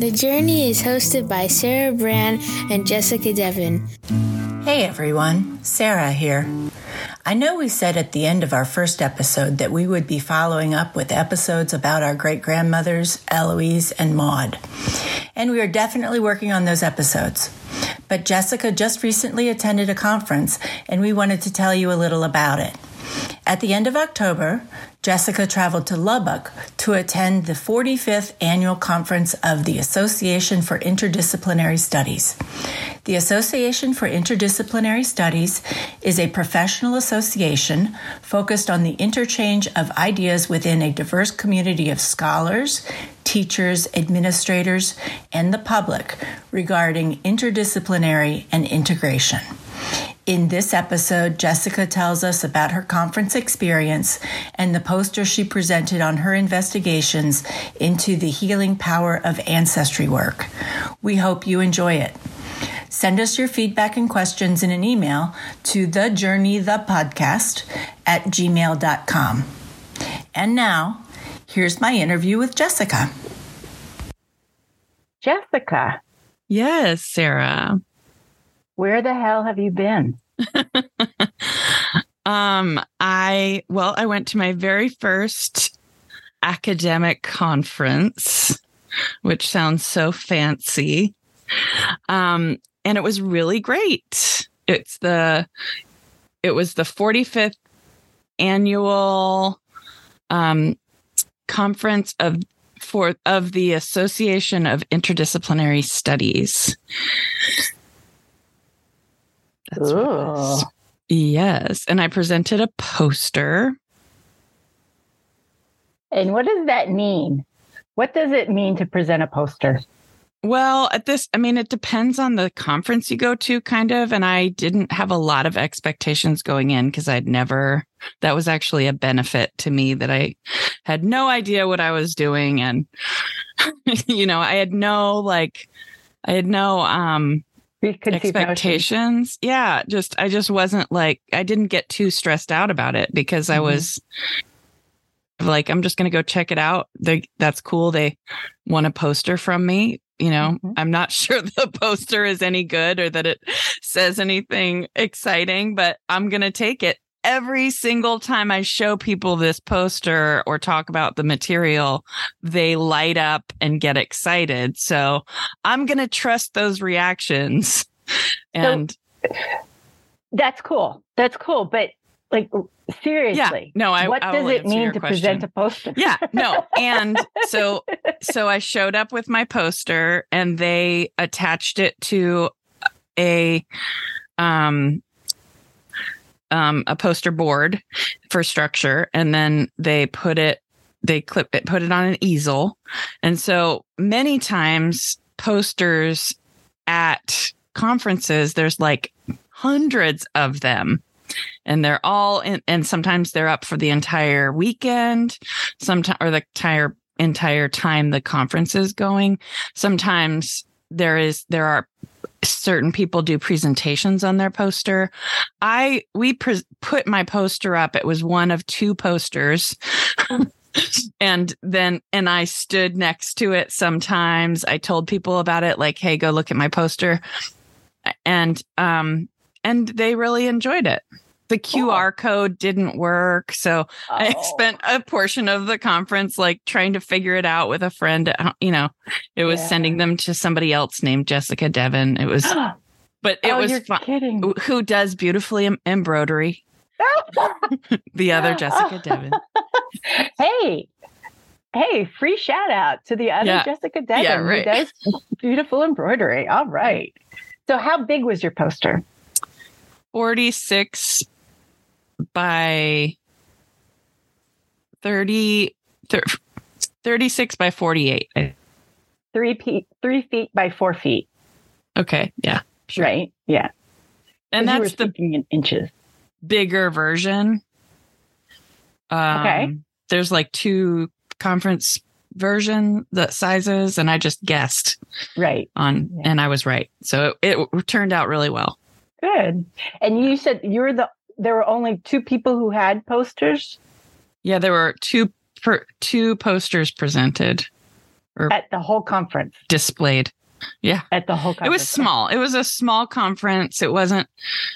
The Journey is hosted by Sara Brand and Jessica Devin. Hey everyone, Sara here. I know we said at the end of our first episode that we would be following up with episodes about our great grandmothers, Eloise and Maud. And we are definitely working on those episodes. But Jessica just recently attended a conference and we wanted to tell you a little about it. At the end of October, Jessica traveled to Lubbock to attend the 45th annual conference of the Association for Interdisciplinary Studies. The Association for Interdisciplinary Studies is a professional association focused on the interchange of ideas within a diverse community of scholars, teachers, administrators, and the public regarding interdisciplinary and integration. In this episode, Jessica tells us about her conference experience and the poster she presented on her investigations into the healing power of ancestry work. We hope you enjoy it. Send us your feedback and questions in an email to thejourneythepodcast at gmail.com. And now, here's my interview with Jessica. Jessica. Yes, Sara. Where the hell have you been? um, I well, I went to my very first academic conference, which sounds so fancy. Um, and it was really great. It's the it was the 45th annual um conference of for of the Association of Interdisciplinary Studies. That's what Yes. And I presented a poster. And what does that mean? What does it mean to present a poster? Well, at this, I mean, it depends on the conference you go to, kind of. And I didn't have a lot of expectations going in because I'd never, that was actually a benefit to me that I had no idea what I was doing. And, you know, I had no, like, I had no, um, expectations. Yeah. Just, I just wasn't like, I didn't get too stressed out about it because mm-hmm. I was, like I'm just going to go check it out. They that's cool. They want a poster from me you know mm-hmm. i'm not sure the poster is any good or that it says anything exciting but i'm going to take it every single time i show people this poster or talk about the material they light up and get excited. So i'm going to trust those reactions. And so, that's cool. That's cool. But like seriously yeah, no I, what I does it mean to question. present a poster? Yeah no. And so so i showed up with my poster and they attached it to a um um a poster board for structure and then they put it they clip it put it on an easel and so many times posters at conferences there's like hundreds of them and they're all in, and sometimes they're up for the entire weekend, sometimes or the entire entire time the conference is going. Sometimes there is there are certain people do presentations on their poster. I we pre- put my poster up. It was one of two posters. and then and I stood next to it sometimes. I told people about it like, "Hey, go look at my poster." And um and they really enjoyed it the QR oh. code didn't work. So oh. I spent a portion of the conference like trying to figure it out with a friend. You know, it was yeah. sending them to somebody else named Jessica Devin. It was, but it oh, was you're fun. Kidding. Who does beautifully em- embroidery? the other Jessica Devin. hey, hey, free shout out to the other yeah. Jessica Devin yeah, right. who does beautiful embroidery. All right. So, how big was your poster? 46 by 30, 36 by 48. Three feet, three feet by four feet. Okay. Yeah. Sure. Right. Yeah. And that's the in inches. bigger version. Um, okay. There's like two conference version the sizes and I just guessed. Right. On yeah. and I was right. So it, it turned out really well. Good. And you said you're the there were only two people who had posters? Yeah, there were two per, two posters presented. or at the whole conference displayed. Yeah. At the whole conference. It was small. It was a small conference. It wasn't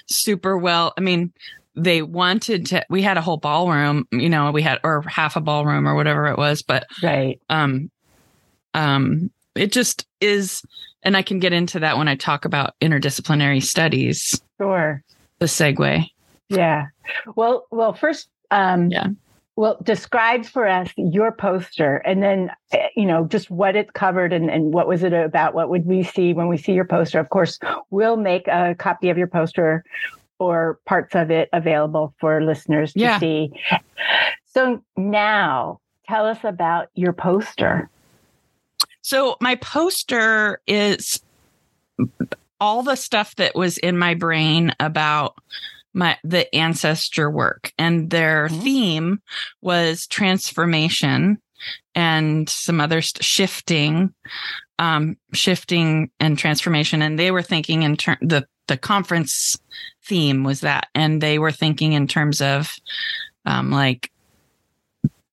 super well. I mean, they wanted to we had a whole ballroom, you know, we had or half a ballroom or whatever it was, but right. Um um it just is and I can get into that when I talk about interdisciplinary studies. Sure. The segue. Yeah. Well, well, first um yeah. Well, describe for us your poster and then, eh, you know, just what it covered and, and what was it about? What would we see when we see your poster? Of course, we'll make a copy of your poster or parts of it available for listeners to yeah. see. So now tell us about your poster. So my poster is all the stuff that was in my brain about my the ancestor work and their mm-hmm. theme was transformation and some other st- shifting um shifting and transformation and they were thinking in term the the conference theme was that and they were thinking in terms of um like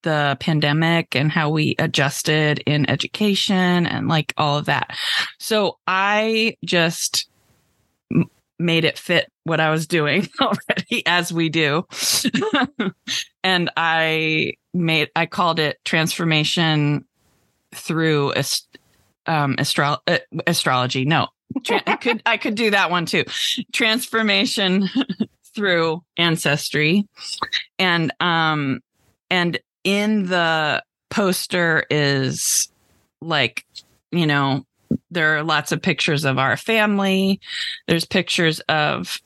the pandemic and how we adjusted in education and like all of that. So I just made it fit what I was doing already, as we do. and I made, I called it transformation through ast- um, astro- uh, astrology. No, I could, I could do that one too. Transformation through ancestry. And, um, and in the poster is like, you know, there are lots of pictures of our family. There's pictures of,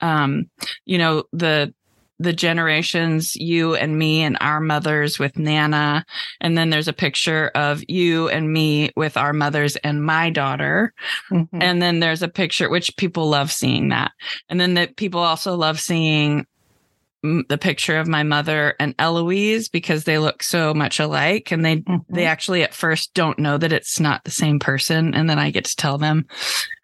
um, you know, the the generations, you and me and our mothers with Nana. And then there's a picture of you and me with our mothers and my daughter. Mm-hmm. And then there's a picture, which people love seeing that. And then that people also love seeing the picture of my mother and Eloise because they look so much alike and they mm-hmm. they actually at first don't know that it's not the same person and then I get to tell them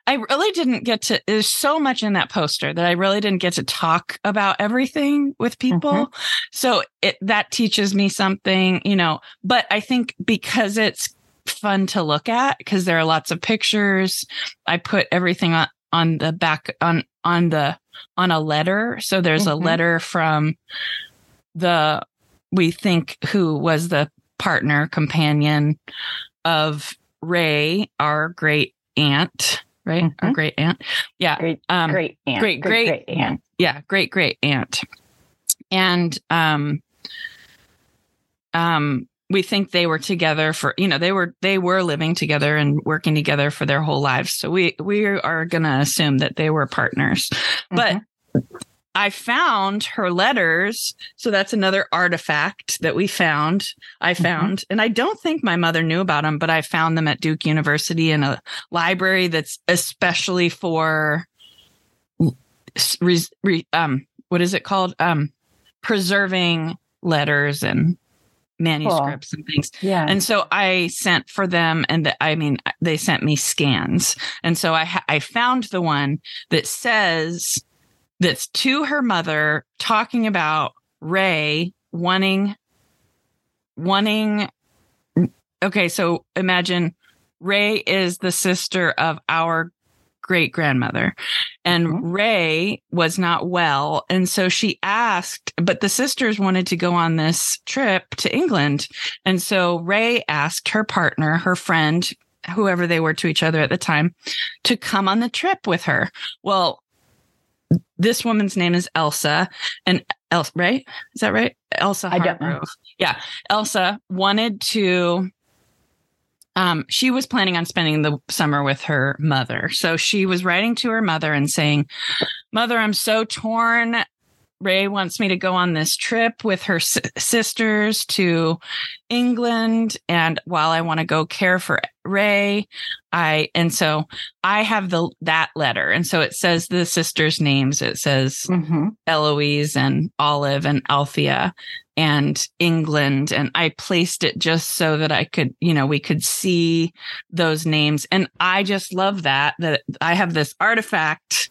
I really didn't get to there's so much in that poster that I really didn't get to talk about everything with people mm-hmm. so it that teaches me something you know but I think because it's fun to look at because there are lots of pictures I put everything on on the back on on the on a letter. So there's mm-hmm. a letter from the we think who was the partner companion of Ray, our great aunt, right? Mm-hmm. Our great aunt. Yeah. Great, um, great aunt. Great, great, great, great aunt. Yeah, great, great aunt. And um um we think they were together for you know they were they were living together and working together for their whole lives so we we are going to assume that they were partners mm-hmm. but I found her letters. So that's another artifact that we found. I mm-hmm. found, mm-hmm. and I don't think my mother knew about them, but I found them at Duke University in a library that's especially for, re- um, what is it called? Um, preserving letters and manuscripts cool. and things. Yeah. And so I sent for them and the, I mean they sent me scans. And so I ha- I found the one that says that's to her mother talking about Ray wanting wanting okay, so imagine Ray is the sister of our great grandmother. And mm-hmm. Ray was not well. And so she asked, but the sisters wanted to go on this trip to England. And so Ray asked her partner, her friend, whoever they were to each other at the time, to come on the trip with her. Well, this woman's name is Elsa and Elsa, right? Is that right? Elsa Hargrove. Yeah. Elsa wanted to um, she was planning on spending the summer with her mother. So she was writing to her mother and saying, Mother, I'm so torn. Ray wants me to go on this trip with her sisters to England. And while I want to go care for Ray, I, and so I have the, that letter. And so it says the sisters' names. It says mm-hmm. Eloise and Olive and Althea and England. And I placed it just so that I could, you know, we could see those names. And I just love that, that I have this artifact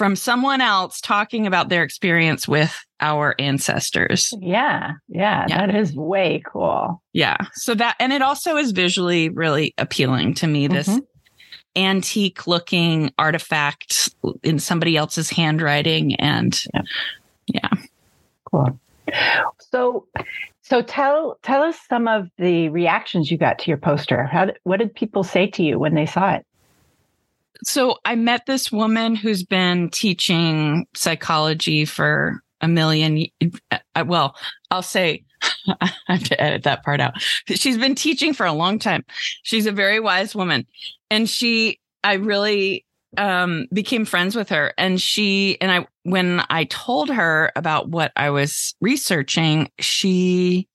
from someone else talking about their experience with our ancestors. Yeah, yeah, yeah, that is way cool. Yeah. So that, and it also is visually really appealing to me. This mm-hmm. antique looking artifact in somebody else's handwriting. And yeah. yeah. Cool. So, so tell tell us some of the reactions you got to your poster. How did, what did people say to you when they saw it? So I met this woman who's been teaching psychology for a million. Uh, well, I'll say I have to edit that part out. She's been teaching for a long time. She's a very wise woman, and she, I really um became friends with her and she and I when I told her about what I was researching she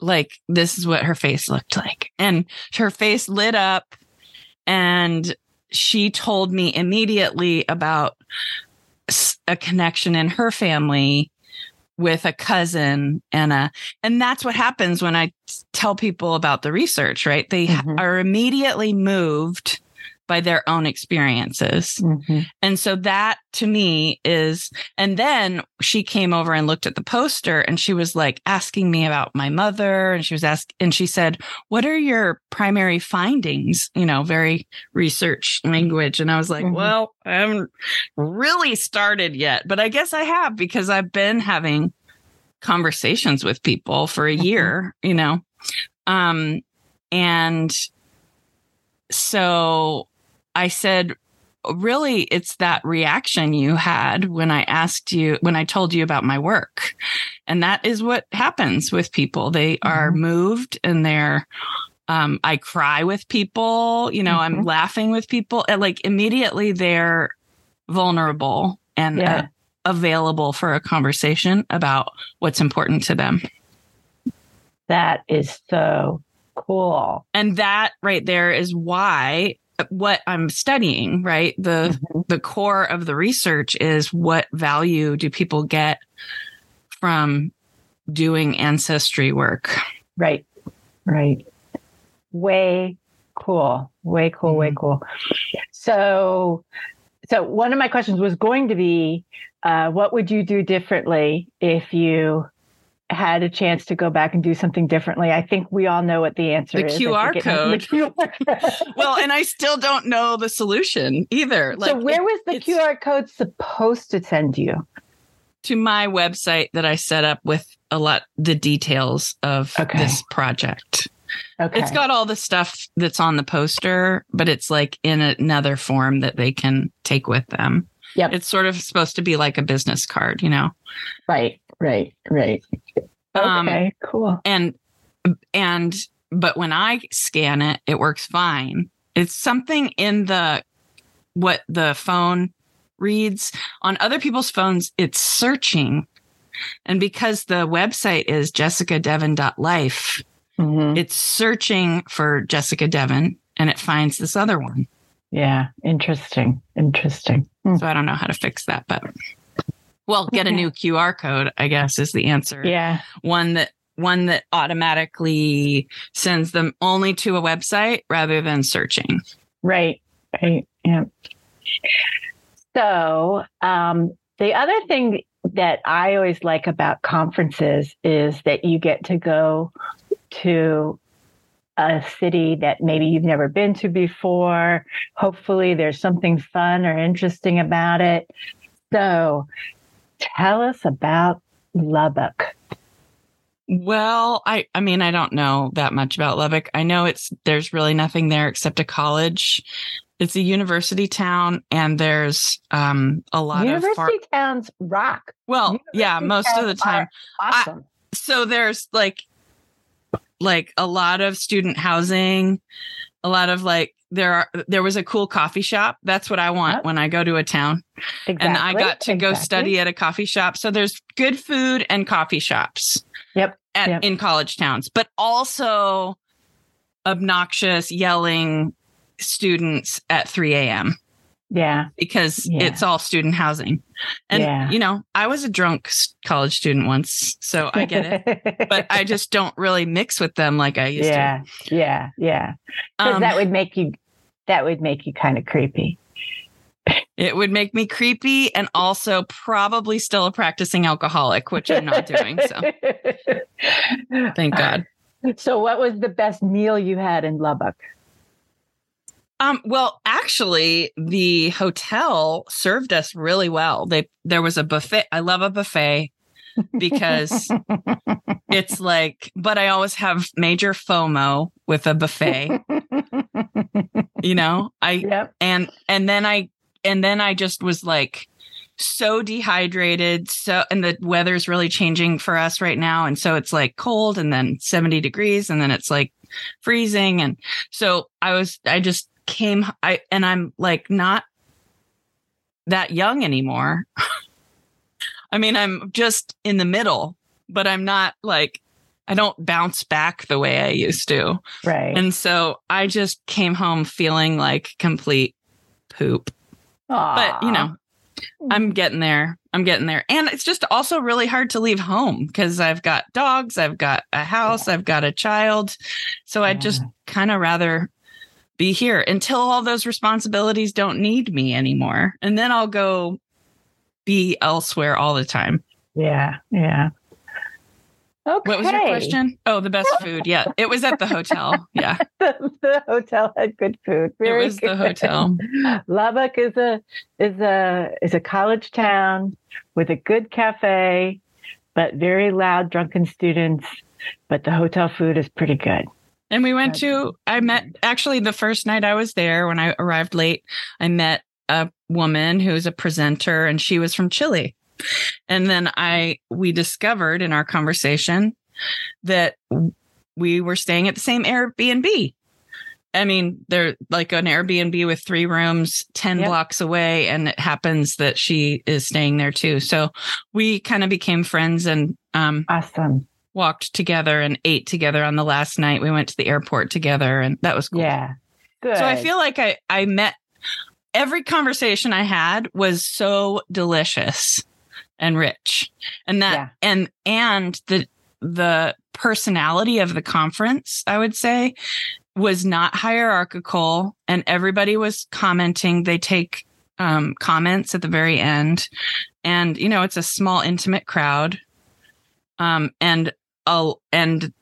like this is what her face looked like and her face lit up and she told me immediately about a connection in her family with a cousin and a and that's what happens when i tell people about the research right they mm-hmm. are immediately moved by their own experiences. Mm-hmm. And so that to me is, and then she came over and looked at the poster and she was like asking me about my mother. And she was asking, and she said, What are your primary findings? You know, very research language. And I was like, mm-hmm. Well, I haven't really started yet, but I guess I have because I've been having conversations with people for a mm-hmm. year, you know. Um, and so I said, really, it's that reaction you had when I asked you, when I told you about my work. And that is what happens with people. They mm-hmm. are moved and they're, um, I cry with people, you know, mm-hmm. I'm laughing with people. And like immediately they're vulnerable and yeah. uh, available for a conversation about what's important to them. That is so cool. And that right there is why what I'm studying, right? The mm-hmm. the core of the research is what value do people get from doing ancestry work? Right. Right. Way cool. Way cool, mm-hmm. way cool. So so one of my questions was going to be uh, what would you do differently if you had a chance to go back and do something differently, I think we all know what the answer the is. QR code. The QR code. well, and I still don't know the solution either. Like, so, where was the QR code supposed to send you? To my website that I set up with a lot the details of okay. this project. Okay. It's got all the stuff that's on the poster, but it's like in another form that they can take with them. Yep. It's sort of supposed to be like a business card, you know? Right, right, right. Um, okay, cool. And, and, but when I scan it, it works fine. It's something in the, what the phone reads on other people's phones, it's searching. And because the website is jessicadevin.life, mm-hmm. it's searching for Jessica Devin and it finds this other one. Yeah, interesting. Interesting. Mm. So I don't know how to fix that, but well, get a new QR code, I guess is the answer. Yeah. One that one that automatically sends them only to a website rather than searching. Right. Right. Yeah. So, um, the other thing that I always like about conferences is that you get to go to a city that maybe you've never been to before. Hopefully, there's something fun or interesting about it. So, tell us about Lubbock. Well, I I mean I don't know that much about Lubbock. I know it's there's really nothing there except a college. It's a university town and there's um a lot university of university towns rock. Well, university yeah, most of the time. Awesome. I, so there's like like a lot of student housing, a lot of like there are there was a cool coffee shop. That's what I want yep. when I go to a town. Exactly. And I got to exactly. go study at a coffee shop. So there's good food and coffee shops. Yep. At, yep. in college towns, but also obnoxious yelling students at 3 a.m. Yeah. Because yeah. it's all student housing. And, yeah. you know, I was a drunk college student once, so I get it. but I just don't really mix with them like I used yeah. to. Yeah. Yeah. Yeah. Because um, that would make you, that would make you kind of creepy. It would make me creepy and also probably still a practicing alcoholic, which I'm not doing. So thank God. So, what was the best meal you had in Lubbock? Um, well, actually, the hotel served us really well. They there was a buffet. I love a buffet because it's like, but I always have major FOMO with a buffet. you know, I yep. and and then I and then I just was like so dehydrated. So, and the weather's really changing for us right now. And so it's like cold and then 70 degrees and then it's like freezing. And so I was, I just came, I, and I'm like not that young anymore. I mean, I'm just in the middle, but I'm not like, I don't bounce back the way I used to. Right. And so I just came home feeling like complete poop. Aww. But, you know, I'm getting there. I'm getting there. And it's just also really hard to leave home because I've got dogs, I've got a house, yeah. I've got a child. So yeah. I'd just kind of rather be here until all those responsibilities don't need me anymore. And then I'll go be elsewhere all the time. Yeah. Yeah. Okay. What was your question? Oh, the best food. Yeah, it was at the hotel. Yeah, the, the, hotel had good food. Very it was good. the hotel. Lubbock is a is a is a college town with a good cafe, but very loud drunken students. But the hotel food is pretty good. And we went to. I met actually the first night I was there when I arrived late. I met a woman who's a presenter, and she was from Chile. And then I, we discovered in our conversation that we were staying at the same Airbnb. I mean, they're like an Airbnb with three rooms 10 yep. blocks away. And it happens that she is staying there too. So we kind of became friends and, um, awesome. Walked together and ate together on the last night. We went to the airport together and that was cool. Yeah. Good. So I feel like I, I met every conversation I had was so delicious and rich. And that yeah. and and the the personality of the conference i would say was not hierarchical and everybody was commenting. They take um, comments at the very end. And you know it's a small intimate crowd. Um, and oh and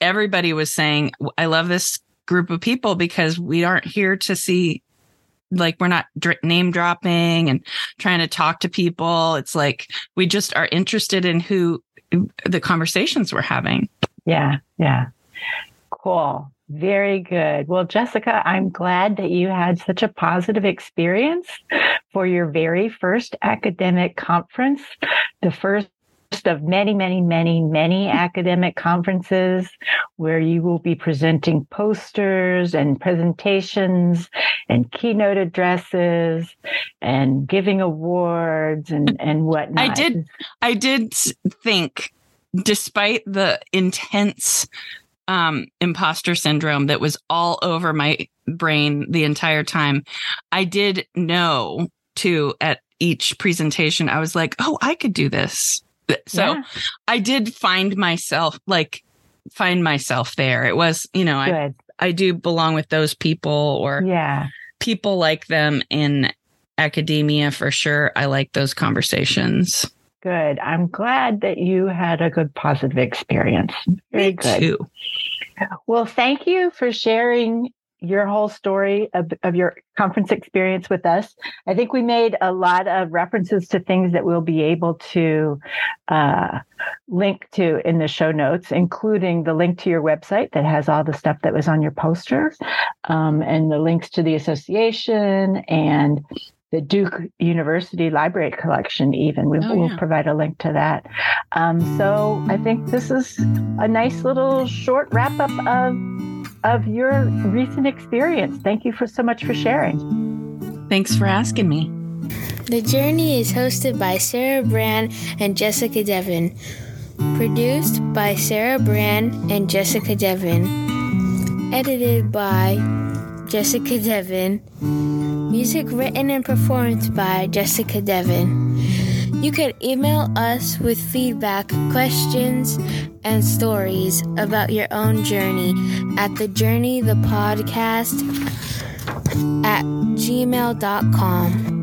everybody was saying i love this group of people because we aren't here to see like we're not name dropping and trying to talk to people. It's like we just are interested in who the conversations we're having. Yeah, yeah. Cool. Very good. Well, Jessica, I'm glad that you had such a positive experience for your very first academic conference, the first of many, many, many, many academic conferences where you will be presenting posters and presentations and keynote addresses and giving awards and, and whatnot. I did, I did think, despite the intense um, imposter syndrome that was all over my brain the entire time, I did know too at each presentation, I was like, oh, I could do this. So yeah. I did find myself like find myself there. It was, you know, Good. I I do belong with those people or yeah, people like them in academia for sure. I like those conversations. Good. I'm glad that you had a good positive experience. Very Me good. Too. Well, thank you for sharing your whole story of, of your conference experience with us. I think we made a lot of references to things that we'll be able to uh, link to in the show notes, including the link to your website that has all the stuff that was on your poster, um, and the links to the association and the Duke University Library Collection, even. We, will oh, provide a link to that. Um, so I think this is a nice little short wrap up of of your recent experience. Thank you for so much for sharing. Thanks for asking me. The Journey is hosted by Sara Brand and Jessica Devin. Produced by Sara Brand and Jessica Devin. Edited by Jessica Devin. Music written and performed by Jessica Devin. You can email us with feedback, questions, and stories about your own journey at the journey the podcast at gmail.com.